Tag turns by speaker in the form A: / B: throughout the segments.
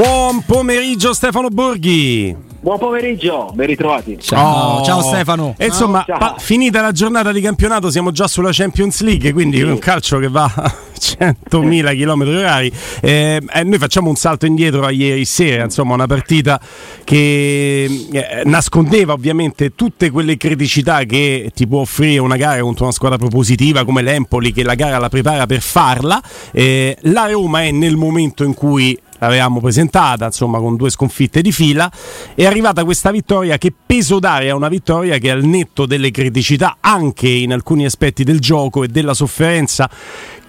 A: Buon pomeriggio Stefano Borghi.
B: Buon pomeriggio, ben ritrovati.
A: Ciao,
C: oh, ciao Stefano.
A: E insomma, ciao. Pa- finita la giornata di campionato, siamo già sulla Champions League, quindi sì. un calcio che va a 100.000 km orari. Eh, eh, noi facciamo un salto indietro a ieri sera, insomma, una partita che eh, nascondeva ovviamente tutte quelle criticità che ti può offrire una gara contro una squadra propositiva come l'Empoli, che la gara la prepara per farla. Eh, la Roma è nel momento in cui l'avevamo presentata, insomma, con due sconfitte di fila. È arrivata questa vittoria che peso dare a una vittoria che al netto delle criticità anche in alcuni aspetti del gioco e della sofferenza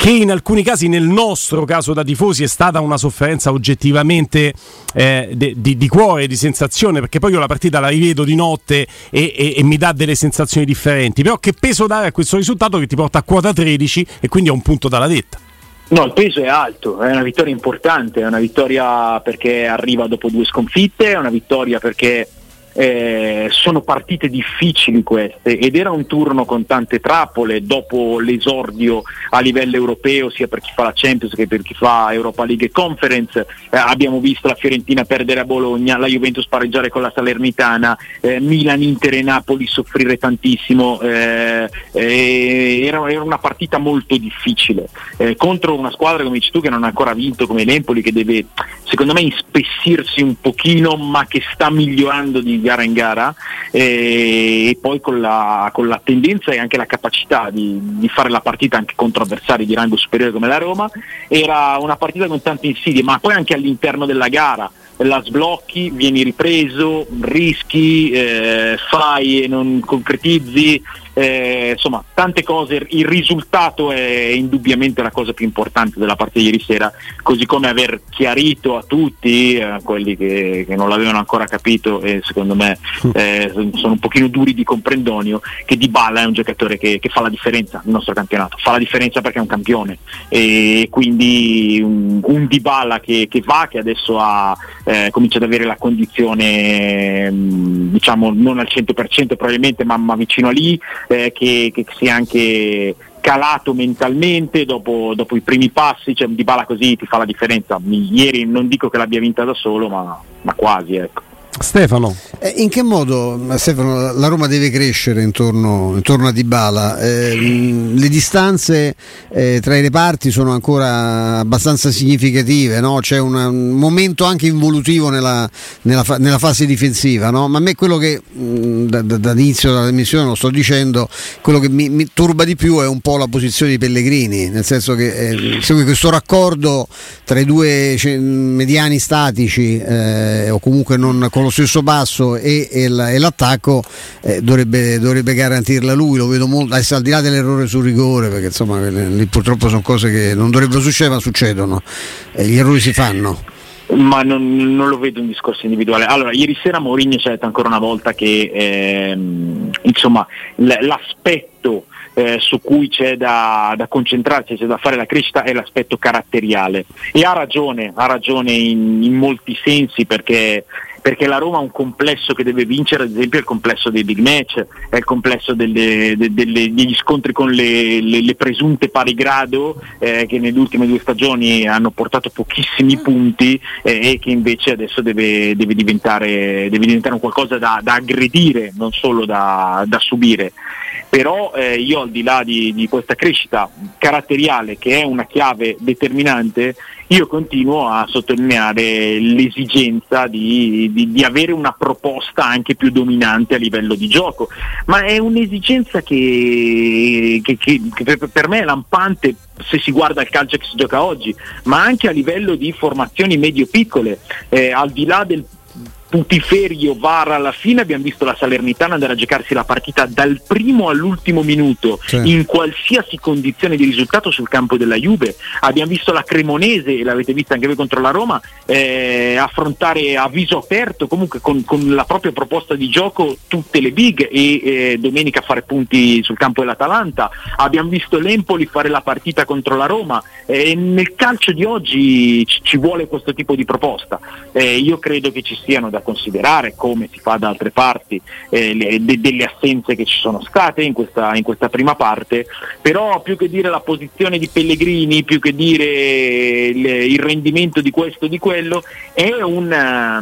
A: che in alcuni casi nel nostro caso da tifosi è stata una sofferenza oggettivamente eh, di, di, cuore, di sensazione, perché poi io la partita la rivedo di notte e, e, e, mi dà delle sensazioni differenti, però che peso dare a questo risultato che ti porta a quota 13 e quindi a un punto dalla vetta?
B: No, il peso è alto, è una vittoria importante, è una vittoria perché arriva dopo due sconfitte, è una vittoria perché eh, sono partite difficili queste ed era un turno con tante trappole dopo l'esordio a livello europeo sia per chi fa la Champions che per chi fa Europa League Conference. Eh, abbiamo visto la Fiorentina perdere a Bologna la Juventus pareggiare con la Salernitana eh, Milan, Inter e Napoli soffrire tantissimo. Eh, eh, era, era, una partita molto difficile eh, contro una squadra come dici tu che non ha ancora vinto come l'Empoli che deve secondo me ispessirsi un pochino ma che sta migliorando di gara in gara e, e poi con la, con la, tendenza e anche la capacità di, di, fare la partita anche contro avversari di rango superiore come la Roma, era una partita con tante insidie, ma poi anche all'interno della gara la sblocchi, vieni ripreso, rischi, eh, fai e non concretizzi, eh, insomma tante cose, il risultato è indubbiamente la cosa più importante della partita di ieri sera, così come aver chiarito a tutti, a eh, quelli che, che, non l'avevano ancora capito e secondo me eh, sono un pochino duri di comprendonio, che Di Balla è un giocatore che, che, fa la differenza nel nostro campionato, fa la differenza perché è un campione. E quindi un, un Di Balla che, che, va, che adesso ha, eh, comincia ad avere la condizione diciamo non al 100% probabilmente ma, ma vicino a lì, eh, che, che sia anche calato mentalmente dopo, dopo, i primi passi, cioè Di Bala così ti fa la differenza. Ieri non dico che l'abbia vinta da solo, ma, ma quasi. Ecco.
A: Stefano.
C: Eh, in che modo Stefano, la Roma deve crescere intorno, intorno a Dybala? Eh, le distanze eh, tra i reparti sono ancora abbastanza significative, no? c'è una, un momento anche involutivo nella, nella, nella fase difensiva, no? ma a me quello che mh, da, da, dall'inizio della missione lo sto dicendo, quello che mi, mi, turba di più è un po' la posizione di Pellegrini, nel senso che eh, segue questo raccordo tra i due mediani statici eh, o comunque non con lo stesso passo e, e, e l'attacco eh, dovrebbe, dovrebbe, garantirla lui, lo vedo molto, al di là dell'errore sul rigore, perché insomma lì purtroppo sono cose che non dovrebbero succedere ma succedono, e gli errori si fanno.
B: Ma non, non, lo vedo un discorso individuale. Allora, ieri sera Mourinho ci ha detto ancora una volta che ehm, insomma, l'aspetto eh, su cui c'è da, da, concentrarsi, c'è da fare la crescita è l'aspetto caratteriale. E ha ragione, ha ragione in, in molti sensi perché perché la Roma ha un complesso che deve vincere, ad esempio il complesso dei big match, è il complesso delle, de, delle, degli scontri con le, le, le presunte pari grado eh, che nelle ultime due stagioni hanno portato pochissimi punti eh, e che invece adesso deve, deve, diventare, deve diventare, un qualcosa da, da aggredire, non solo da, da subire. Però eh, io al di là di, di, questa crescita caratteriale che è una chiave determinante, io continuo a sottolineare l'esigenza di, di, di, avere una proposta anche più dominante a livello di gioco, ma è un'esigenza che, che, che, che per me è lampante se si guarda il calcio che si gioca oggi, ma anche a livello di formazioni medio-piccole, eh, al di là del putiferio VAR alla fine abbiamo visto la Salernitana andare a giocarsi la partita dal primo all'ultimo minuto sì. in qualsiasi condizione di risultato sul campo della Juve. Abbiamo visto la Cremonese e l'avete vista anche voi contro la Roma eh, affrontare a viso aperto comunque con, con, la propria proposta di gioco tutte le big e eh, domenica fare punti sul campo dell'Atalanta. Abbiamo visto l'Empoli fare la partita contro la Roma. Eh, nel calcio di oggi ci, ci vuole questo tipo di proposta. Eh, io credo che ci siano da considerare, come si fa da altre parti, eh, le, de, delle assenze che ci sono state in questa, in questa, prima parte, però più che dire la posizione di Pellegrini, più che dire le, il rendimento di questo o di quello, è una,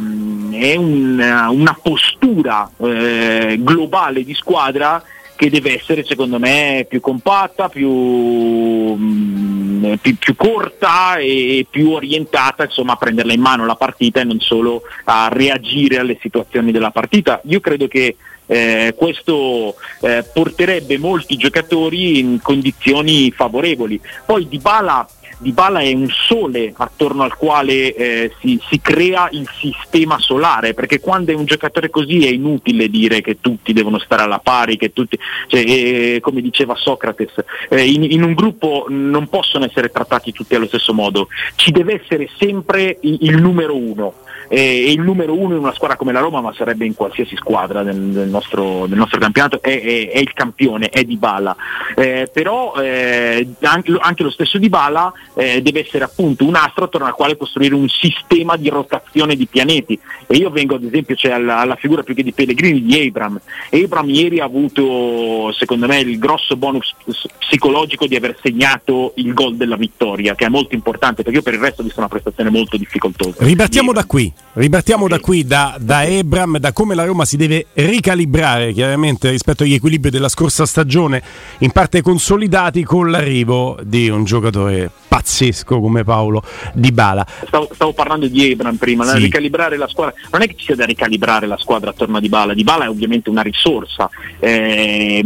B: è una, una postura eh, globale di squadra che deve essere secondo me più compatta, più, mh, mm, più, più, corta e più orientata insomma, a prenderla in mano la partita e non solo a reagire alle situazioni della partita. Io credo che eh, questo eh, porterebbe molti giocatori in condizioni favorevoli. Poi Dybala Dybala è un sole attorno al quale eh, si, si, crea il sistema solare, perché quando è un giocatore così è inutile dire che tutti devono stare alla pari, che tutti, cioè, eh, come diceva Socrates, eh, in, in, un gruppo non possono essere trattati tutti allo stesso modo, ci deve essere sempre il, il numero uno e il numero uno in una squadra come la Roma, ma sarebbe in qualsiasi squadra del, del, nostro, del nostro, campionato, è, è, è, il campione, è Di Bala. Eh, però eh, anche, lo stesso Di Bala eh, deve essere appunto un astro attorno al quale costruire un sistema di rotazione di pianeti. E io vengo ad esempio cioè, alla, alla, figura più che di Pellegrini di Abram. Abram ieri ha avuto secondo me il grosso bonus psicologico di aver segnato il gol della vittoria, che è molto importante perché io per il resto ho visto una prestazione molto difficoltosa.
A: Ripartiamo da qui. Ripartiamo da qui, da, da Ebram, da come la Roma si deve ricalibrare chiaramente rispetto agli equilibri della scorsa stagione, in parte consolidati con l'arrivo di un giocatore pazzesco come Paolo Di Bala.
B: Stavo, stavo parlando di Ebram prima, sì. ricalibrare la squadra, non è che ci sia da ricalibrare la squadra attorno a Di Bala, Di Bala è ovviamente una risorsa, eh,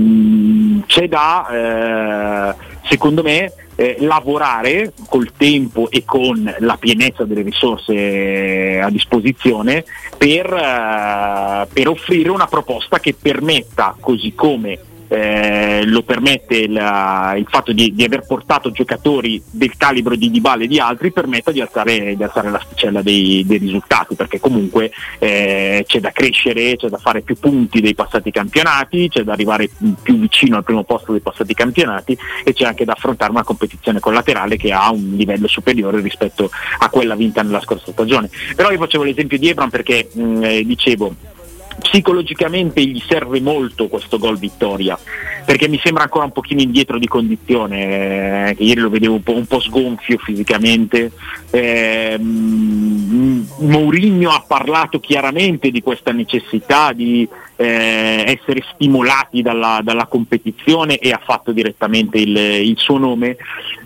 B: c'è da, eh, secondo me, eh, lavorare col tempo e con la pienezza delle risorse eh, a disposizione per, eh, per offrire una proposta che permetta, così come eh, lo permette la, il fatto di, di, aver portato giocatori del calibro di Dybala e di altri permetta di alzare, di alzare l'asticella dei, dei, risultati perché comunque eh, c'è da crescere, c'è da fare più punti dei passati campionati, c'è da arrivare più vicino al primo posto dei passati campionati e c'è anche da affrontare una competizione collaterale che ha un livello superiore rispetto a quella vinta nella scorsa stagione. Però io facevo l'esempio di Ebram perché mh, eh, dicevo psicologicamente gli serve molto questo gol vittoria perché mi sembra ancora un pochino indietro di condizione eh, ieri lo vedevo un po', un po sgonfio fisicamente eh, Mourinho ha parlato chiaramente di questa necessità di eh, essere stimolati dalla, dalla, competizione e ha fatto direttamente il, il, suo nome,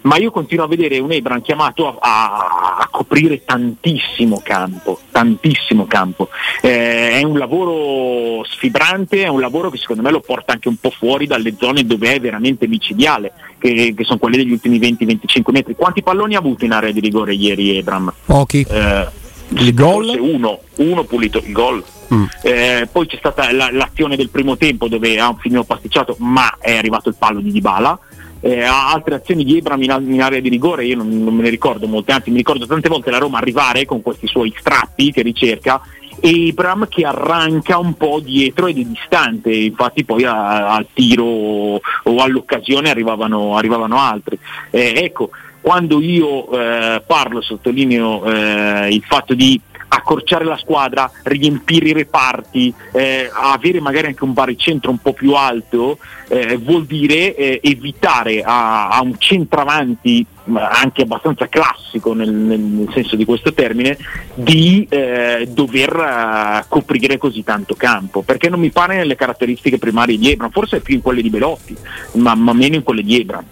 B: ma io continuo a vedere un Ebran chiamato a, a, a coprire tantissimo campo, tantissimo campo. Eh, è un lavoro sfibrante, è un lavoro che secondo me lo porta anche un po' fuori dalle zone dove è veramente micidiale, che, che sono quelle degli ultimi 20-25 metri. Quanti palloni ha avuto in area di rigore ieri Ebram?
A: Pochi. Eh, il gol?
B: Uno, uno pulito, il gol. Mm. Eh, poi c'è stata la, l'azione del primo tempo dove ha un finito pasticciato, ma è arrivato il palo di Dybala. Eh, altre azioni di Ebram in, in, area di rigore, io non, non, me ne ricordo molte, anzi mi ricordo tante volte la Roma arrivare con questi suoi strappi che ricerca e Ibram che arranca un po' dietro ed è distante, infatti poi al tiro o all'occasione arrivavano, arrivavano altri. Eh, ecco, quando io eh, parlo, sottolineo eh, il fatto di accorciare la squadra, riempire i reparti, eh, avere magari anche un baricentro un po' più alto, eh, vuol dire eh, evitare a, a, un centravanti anche abbastanza classico nel, nel, senso di questo termine, di eh, dover uh, coprire così tanto campo, perché non mi pare nelle caratteristiche primarie di Ebram, forse più in quelle di Belotti, ma, ma meno in quelle di Ebram.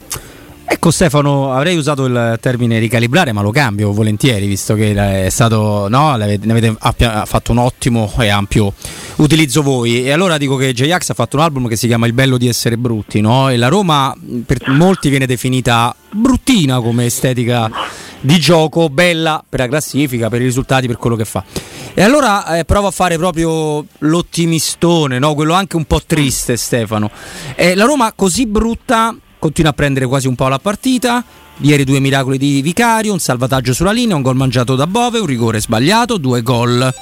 D: Ecco Stefano, avrei usato il termine ricalibrare, ma lo cambio volentieri, visto che è stato, no, ne avete fatto un ottimo e ampio utilizzo voi. E allora dico che J-Ax ha fatto un album che si chiama Il bello di essere brutti, no? E la Roma per molti viene definita bruttina come estetica di gioco, bella per la classifica, per i risultati, per quello che fa. E allora eh, provo a fare proprio l'ottimistone, no? quello anche un po' triste Stefano. Eh, la Roma così brutta continua a prendere quasi un po' la partita. Ieri due miracoli di Vicario, un salvataggio sulla linea, un gol mangiato da Bove, un rigore sbagliato, due gol.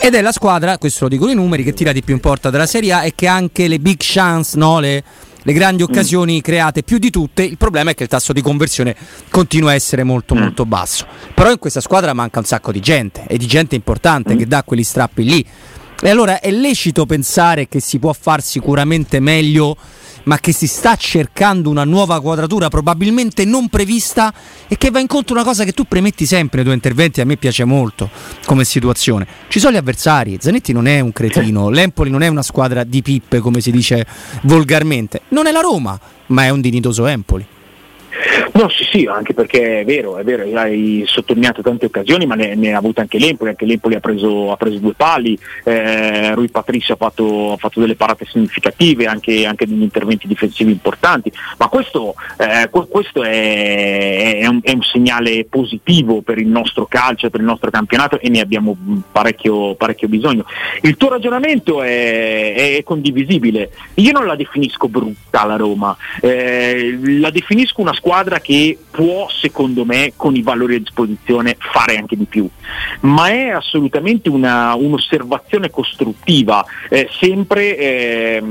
D: Ed è la squadra, questo lo dicono i numeri, che tira di più in porta della Serie A e che ha anche le big chance, no? le, le grandi occasioni mm. create più di tutte, il problema è che il tasso di conversione continua a essere molto mm. molto basso. Però in questa squadra manca un sacco di gente e di gente importante mm. che dà quegli strappi lì. E allora è lecito pensare che si può far sicuramente meglio ma che si sta cercando una nuova quadratura probabilmente non prevista e che va incontro a una cosa che tu premetti sempre nei tuoi interventi, a me piace molto come situazione. Ci sono gli avversari, Zanetti non è un cretino, l'Empoli non è una squadra di pippe come si dice volgarmente, non è la Roma, ma è un dignitoso Empoli.
B: No, sì, sì, anche perché è vero, è vero, hai sottolineato tante occasioni, ma ne, ne ha avute anche l'Empoli, anche l'Empoli ha preso, ha preso due pali, eh, Rui Patricio ha fatto, ha fatto, delle parate significative, anche, anche, degli interventi difensivi importanti, ma questo, eh, questo è, è, un, è, un, segnale positivo per il nostro calcio, per il nostro campionato e ne abbiamo parecchio, parecchio bisogno. Il tuo ragionamento è, è, condivisibile, io non la definisco brutta la Roma, eh, la definisco una squadra che può, secondo me, con i valori a disposizione, fare anche di più. Ma è assolutamente una, un'osservazione costruttiva, eh, sempre eh,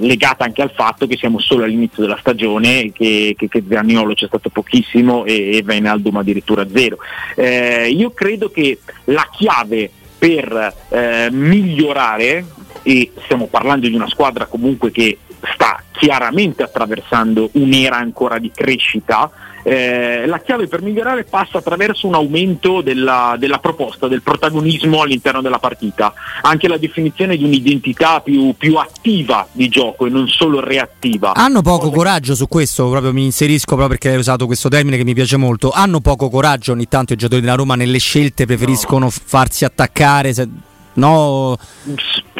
B: legata anche al fatto che siamo solo all'inizio della stagione, che, che, che Zaniolo c'è stato pochissimo e, e Venaldum addirittura zero. Eh, io credo che la chiave per eh, migliorare, e stiamo parlando di una squadra comunque che sta chiaramente attraversando un'era ancora di crescita, eh, la chiave per migliorare passa attraverso un aumento della, della, proposta, del protagonismo all'interno della partita, anche la definizione di un'identità più, più attiva di gioco e non solo reattiva.
D: Hanno poco coraggio su questo, proprio mi inserisco proprio perché hai usato questo termine che mi piace molto, hanno poco coraggio ogni tanto i giocatori della Roma nelle scelte, preferiscono no. farsi attaccare. Se No.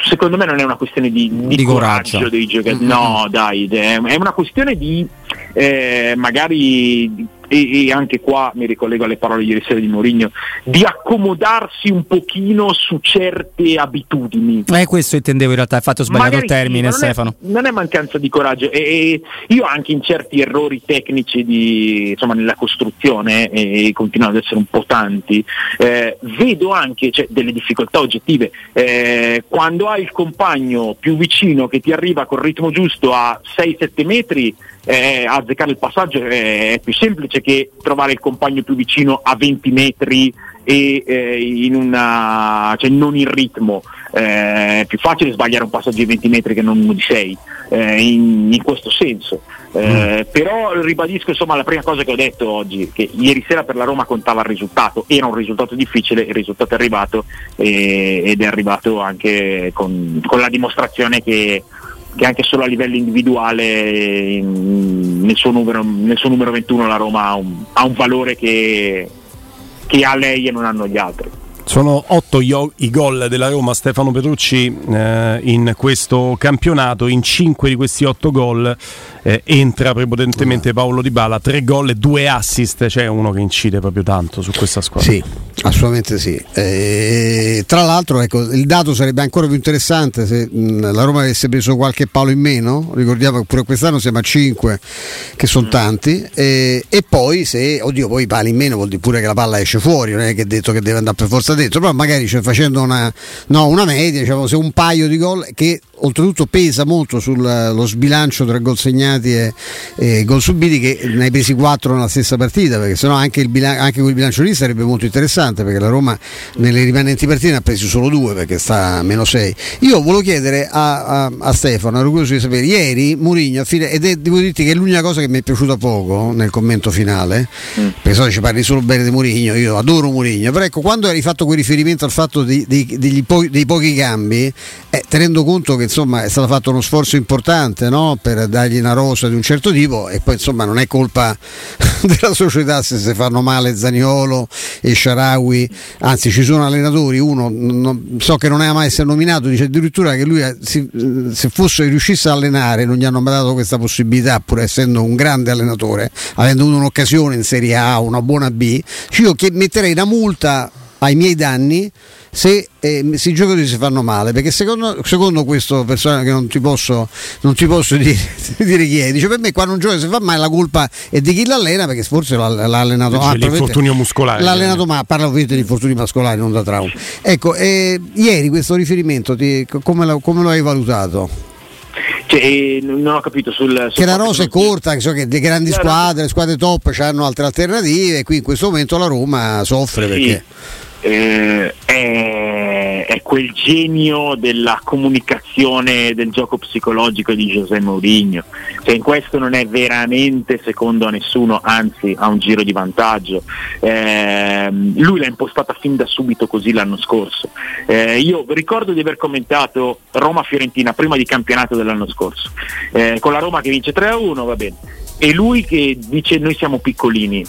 B: Secondo me non è una questione di, di, di coraggio. coraggio. dei giocatori, mm-hmm. no dai, è una questione di eh, magari e, e, anche qua mi ricollego alle parole di ieri sera di Mourinho, di accomodarsi un pochino su certe abitudini.
D: Eh, questo intendevo in realtà, hai fatto sbagliato il termine sì, Stefano.
B: Non è, non è, mancanza di coraggio e, e, io anche in certi errori tecnici di, insomma, nella costruzione, e continuano ad essere un po' tanti, eh, vedo anche cioè, delle difficoltà oggettive. Eh, quando hai il compagno più vicino che ti arriva col ritmo giusto a 6-7 metri, eh, azzeccare il passaggio è più semplice che trovare il compagno più vicino a 20 metri e eh, in una, cioè non in ritmo. Eh, è più facile sbagliare un passaggio di 20 metri che non uno di 6, eh, in, in, questo senso. Eh, mm. Però ribadisco insomma la prima cosa che ho detto oggi, che ieri sera per la Roma contava il risultato, era un risultato difficile, il risultato è arrivato eh, ed è arrivato anche con, con la dimostrazione che che anche solo a livello individuale in, nel, suo numero, nel, suo numero, 21 la Roma ha un, ha un valore che, che ha lei e non hanno gli altri.
A: Sono otto i gol della Roma Stefano Petrucci eh, in questo campionato, in cinque di questi otto gol eh, entra prepotentemente Paolo Di Bala, tre gol e due assist, c'è cioè uno che incide proprio tanto su questa squadra.
C: Sì, assolutamente sì. Eh, tra l'altro ecco, il dato sarebbe ancora più interessante se mh, la Roma avesse preso qualche palo in meno, ricordiamo che pure quest'anno siamo a 5, che sono mm. tanti, e poi se, oddio, poi pali in meno vuol dire pure che la palla esce fuori, non è che è detto che deve andare per forza dentro, però magari cioè, facendo una, no, una media, diciamo, se un paio di gol che oltretutto pesa molto sullo sbilancio tra gol segnati e, e gol subiti che ne hai presi 4 nella stessa partita perché sennò anche, il bilan- anche quel bilancio lì sarebbe molto interessante perché la Roma nelle rimanenti partite ne ha presi solo 2 perché sta a meno 6 io volevo chiedere a, a, a Stefano ero curioso di sapere ieri Murigno ed è, devo dirti che è l'unica cosa che mi è piaciuta poco nel commento finale mm. perché so ci parli solo bene di Murigno io adoro Murigno però ecco quando hai fatto quel riferimento al fatto di, di, dei, po- dei pochi cambi eh, tenendo conto che insomma è stato fatto uno sforzo importante no? per dargli una rosa di un certo tipo e poi insomma non è colpa della società se si fanno male Zaniolo e Sharawi, anzi ci sono allenatori, uno non, so che non è mai essere nominato, dice addirittura che lui si, se fosse riuscisse a allenare non gli hanno mai dato questa possibilità pur essendo un grande allenatore, avendo avuto un'occasione in Serie A, una buona B, io metterei una multa ai miei danni se eh, i giocatori si fanno male perché secondo, secondo questo personaggio che non ti posso, non ti posso dire, dire, chi è dice per me quando un giocatore si fa male la colpa è di chi l'allena perché forse l'ha, l'ha allenato
A: ah, l'infortunio muscolare
C: l'ha allenato ma parla ovviamente di infortuni muscolari non da trauma ecco eh, ieri questo riferimento ti, come, lo, come lo hai valutato?
B: Cioè, non ho capito sul. sul
C: che la rosa è corta, che, so che le grandi squadre, le squadre top hanno altre alternative, e qui in questo momento la Roma soffre sì. perché
B: eh, è, è, quel genio della comunicazione del gioco psicologico di José Mourinho. Cioè, in questo non è veramente secondo a nessuno anzi ha un giro di vantaggio. Eh, lui l'ha impostata fin da subito così l'anno scorso. Eh, io ricordo di aver commentato Roma-Fiorentina prima di campionato dell'anno scorso. Eh, con la Roma che vince 3-1 va bene. E lui che dice noi siamo piccolini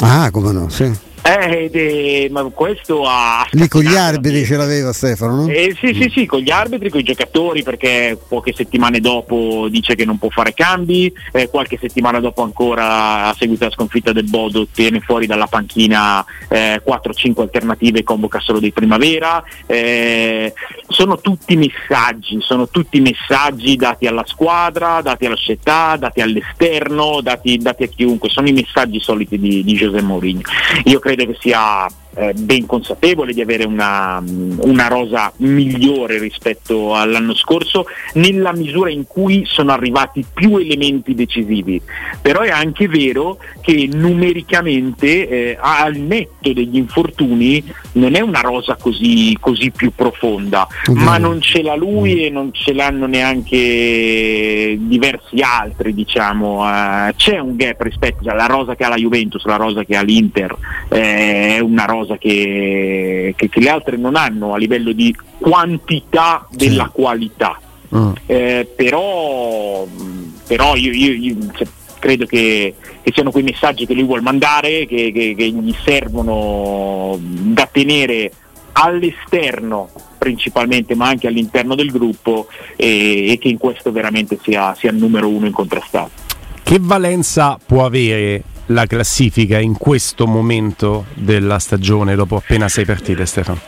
C: ah come no sì
B: eh, eh, ma questo ha.
C: Lì con gli arbitri ce l'aveva Stefano, no?
B: Eh, sì, sì, sì, con gli arbitri, con i giocatori, perché poche settimane dopo dice che non può fare cambi, eh, qualche settimana dopo ancora, a seguito della sconfitta del Bodo, tiene fuori dalla panchina 4-5 eh, alternative e convoca solo dei primavera. Eh, sono tutti messaggi, sono tutti messaggi dati alla squadra, dati alla società, dati all'esterno, dati, dati a chiunque, sono i messaggi soliti di, di José Mourinho. Io credo credo che sia eh, ben consapevole di avere una, una, rosa migliore rispetto all'anno scorso nella misura in cui sono arrivati più elementi decisivi però è anche vero che numericamente eh, al netto degli infortuni non è una rosa così, così più profonda mm. ma non ce l'ha lui e non ce l'hanno neanche diversi altri diciamo eh, c'è un gap rispetto alla rosa che ha la Juventus la rosa che ha l'Inter eh, è una rosa cosa che, che, che, le altre non hanno a livello di quantità della sì. qualità. Mm. Eh, però, però io, io, io cioè, credo che, che, siano quei messaggi che lui vuole mandare, che, che, che gli servono da tenere all'esterno principalmente ma anche all'interno del gruppo e, e che in questo veramente sia, sia il numero uno incontrastato.
A: Che valenza può avere la classifica in questo momento della stagione dopo appena sei partite Stefano?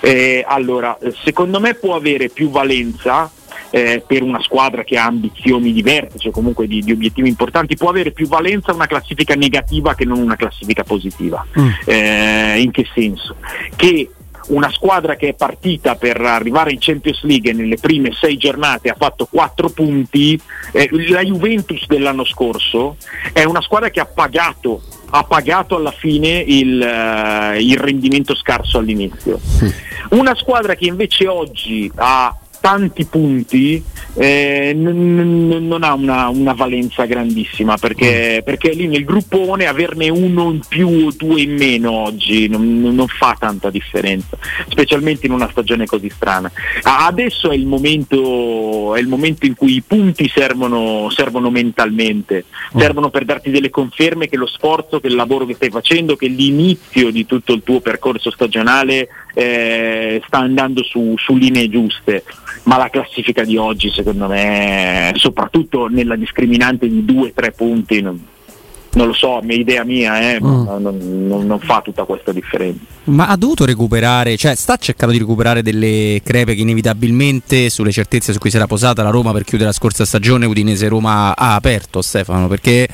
B: Eh, allora, secondo me può avere più valenza eh, per una squadra che ha ambizioni diverse, cioè comunque di, di, obiettivi importanti, può avere più valenza una classifica negativa che non una classifica positiva. Mm. Eh, in che senso? Che una squadra che è partita per arrivare in Champions League nelle prime sei giornate ha fatto quattro punti, eh, la Juventus dell'anno scorso è una squadra che ha pagato ha pagato alla fine il, uh, il rendimento scarso all'inizio. Una squadra che invece oggi ha tanti punti eh, n- n- non ha una, una, valenza grandissima perché, mm. perché, lì nel gruppone averne uno in più o due in meno oggi non, non, fa tanta differenza, specialmente in una stagione così strana. Adesso è il momento, è il momento in cui i punti servono, servono mentalmente, mm. servono per darti delle conferme che lo sforzo, che il lavoro che stai facendo, che l'inizio di tutto il tuo percorso stagionale eh, sta andando su, su linee giuste ma la classifica di oggi secondo me, soprattutto nella discriminante di due o tre punti, non, non, lo so, è idea mia, eh, mm. non, non, non, fa tutta questa differenza.
D: Ma ha dovuto recuperare, cioè sta cercando di recuperare delle crepe che inevitabilmente sulle certezze su cui si era posata la Roma per chiudere la scorsa stagione Udinese Roma ha aperto Stefano, perché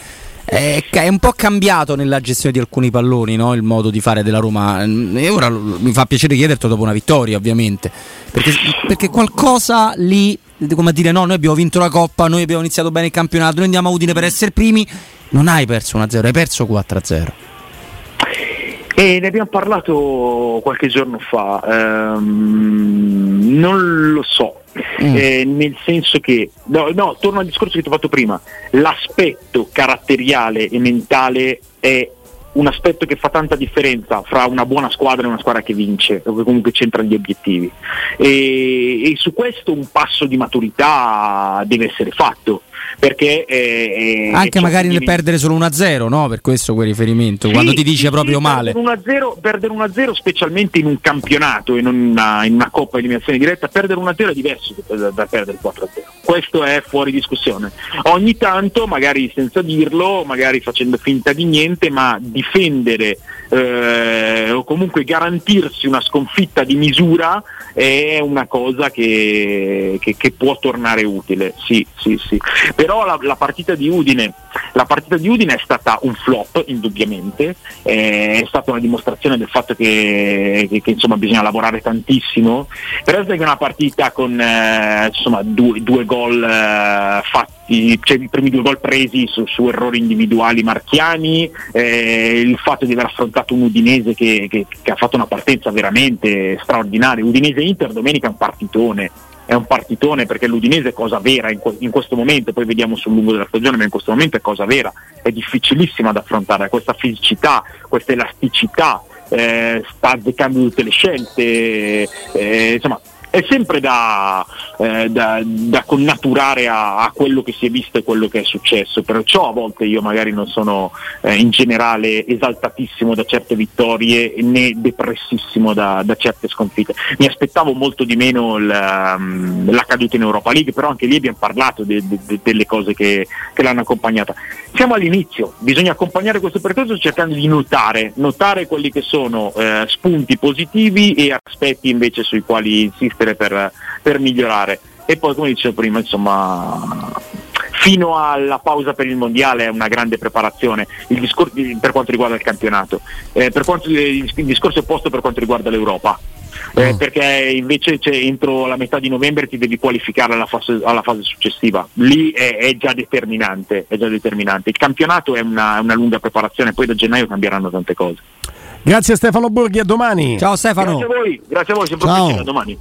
D: è, un po' cambiato nella gestione di alcuni palloni no? il modo di fare della Roma. E ora mi fa piacere chiedertelo dopo una vittoria ovviamente. Perché, perché, qualcosa lì come a dire no noi abbiamo vinto la Coppa noi abbiamo iniziato bene il campionato noi andiamo a Udine per essere primi. Non hai perso 1-0 hai perso 4-0
B: e ne abbiamo parlato qualche giorno fa, ehm, non lo so, mm. eh, nel senso che, no, no, torno al discorso che ti ho fatto prima, l'aspetto caratteriale e mentale è un aspetto che fa tanta differenza fra una buona squadra e una squadra che vince o che comunque c'entra gli obiettivi. E, e su questo un passo di maturità deve essere fatto perché eh,
D: eh anche magari nel perdere solo 1-0 no? per questo quel riferimento sì, quando ti dice sì, proprio male.
B: perdere 1-0, perdere 1-0 specialmente in un campionato in una, in una coppa eliminazione diretta perdere 1-0 è diverso da, da perdere 4-0 questo è fuori discussione. Ogni tanto magari senza dirlo magari facendo finta di niente ma difendere eh, o comunque garantirsi una sconfitta di misura è una cosa che, che, che può tornare utile, sì, sì, sì. Però la, la, partita di Udine, la partita di Udine è stata un flop, indubbiamente, è stata una dimostrazione del fatto che, che insomma, bisogna lavorare tantissimo, però è una partita con eh, insomma, due, due gol eh, fatti cioè, i primi due gol presi su, su errori individuali marchiani, eh, il fatto di aver affrontato un Udinese che, che, che, ha fatto una partenza veramente straordinaria. Udinese-Inter domenica è un partitone, è un partitone perché l'Udinese è cosa vera in, in, questo momento, poi vediamo sul lungo della stagione, ma in questo momento è cosa vera, è difficilissima da affrontare, questa fisicità, questa elasticità, eh, sta azzeccando tutte le scelte, eh, insomma è sempre da, eh, da, da connaturare a, a, quello che si è visto e quello che è successo, perciò a volte io magari non sono eh, in generale esaltatissimo da certe vittorie né depressissimo da, da certe sconfitte. Mi aspettavo molto di meno il, um, la caduta in Europa League, però anche lì abbiamo parlato de, de, de, delle cose che, che, l'hanno accompagnata. Siamo all'inizio, bisogna accompagnare questo percorso cercando di notare, notare quelli che sono eh, spunti positivi e aspetti invece sui quali insistere insistere per, per migliorare. E poi come dicevo prima, insomma, fino alla pausa per il mondiale è una grande preparazione discor- per quanto riguarda il campionato. Eh, per quanto, il, discorso è opposto per quanto riguarda l'Europa. Eh, oh. Perché invece entro la metà di novembre ti devi qualificare alla fase, alla fase successiva, lì è, è, già è, già determinante, Il campionato è una, una lunga preparazione, poi da gennaio cambieranno tante cose.
A: Grazie Stefano Borghi, a domani.
D: Ciao Stefano.
B: Grazie a voi, grazie a voi, sempre a domani.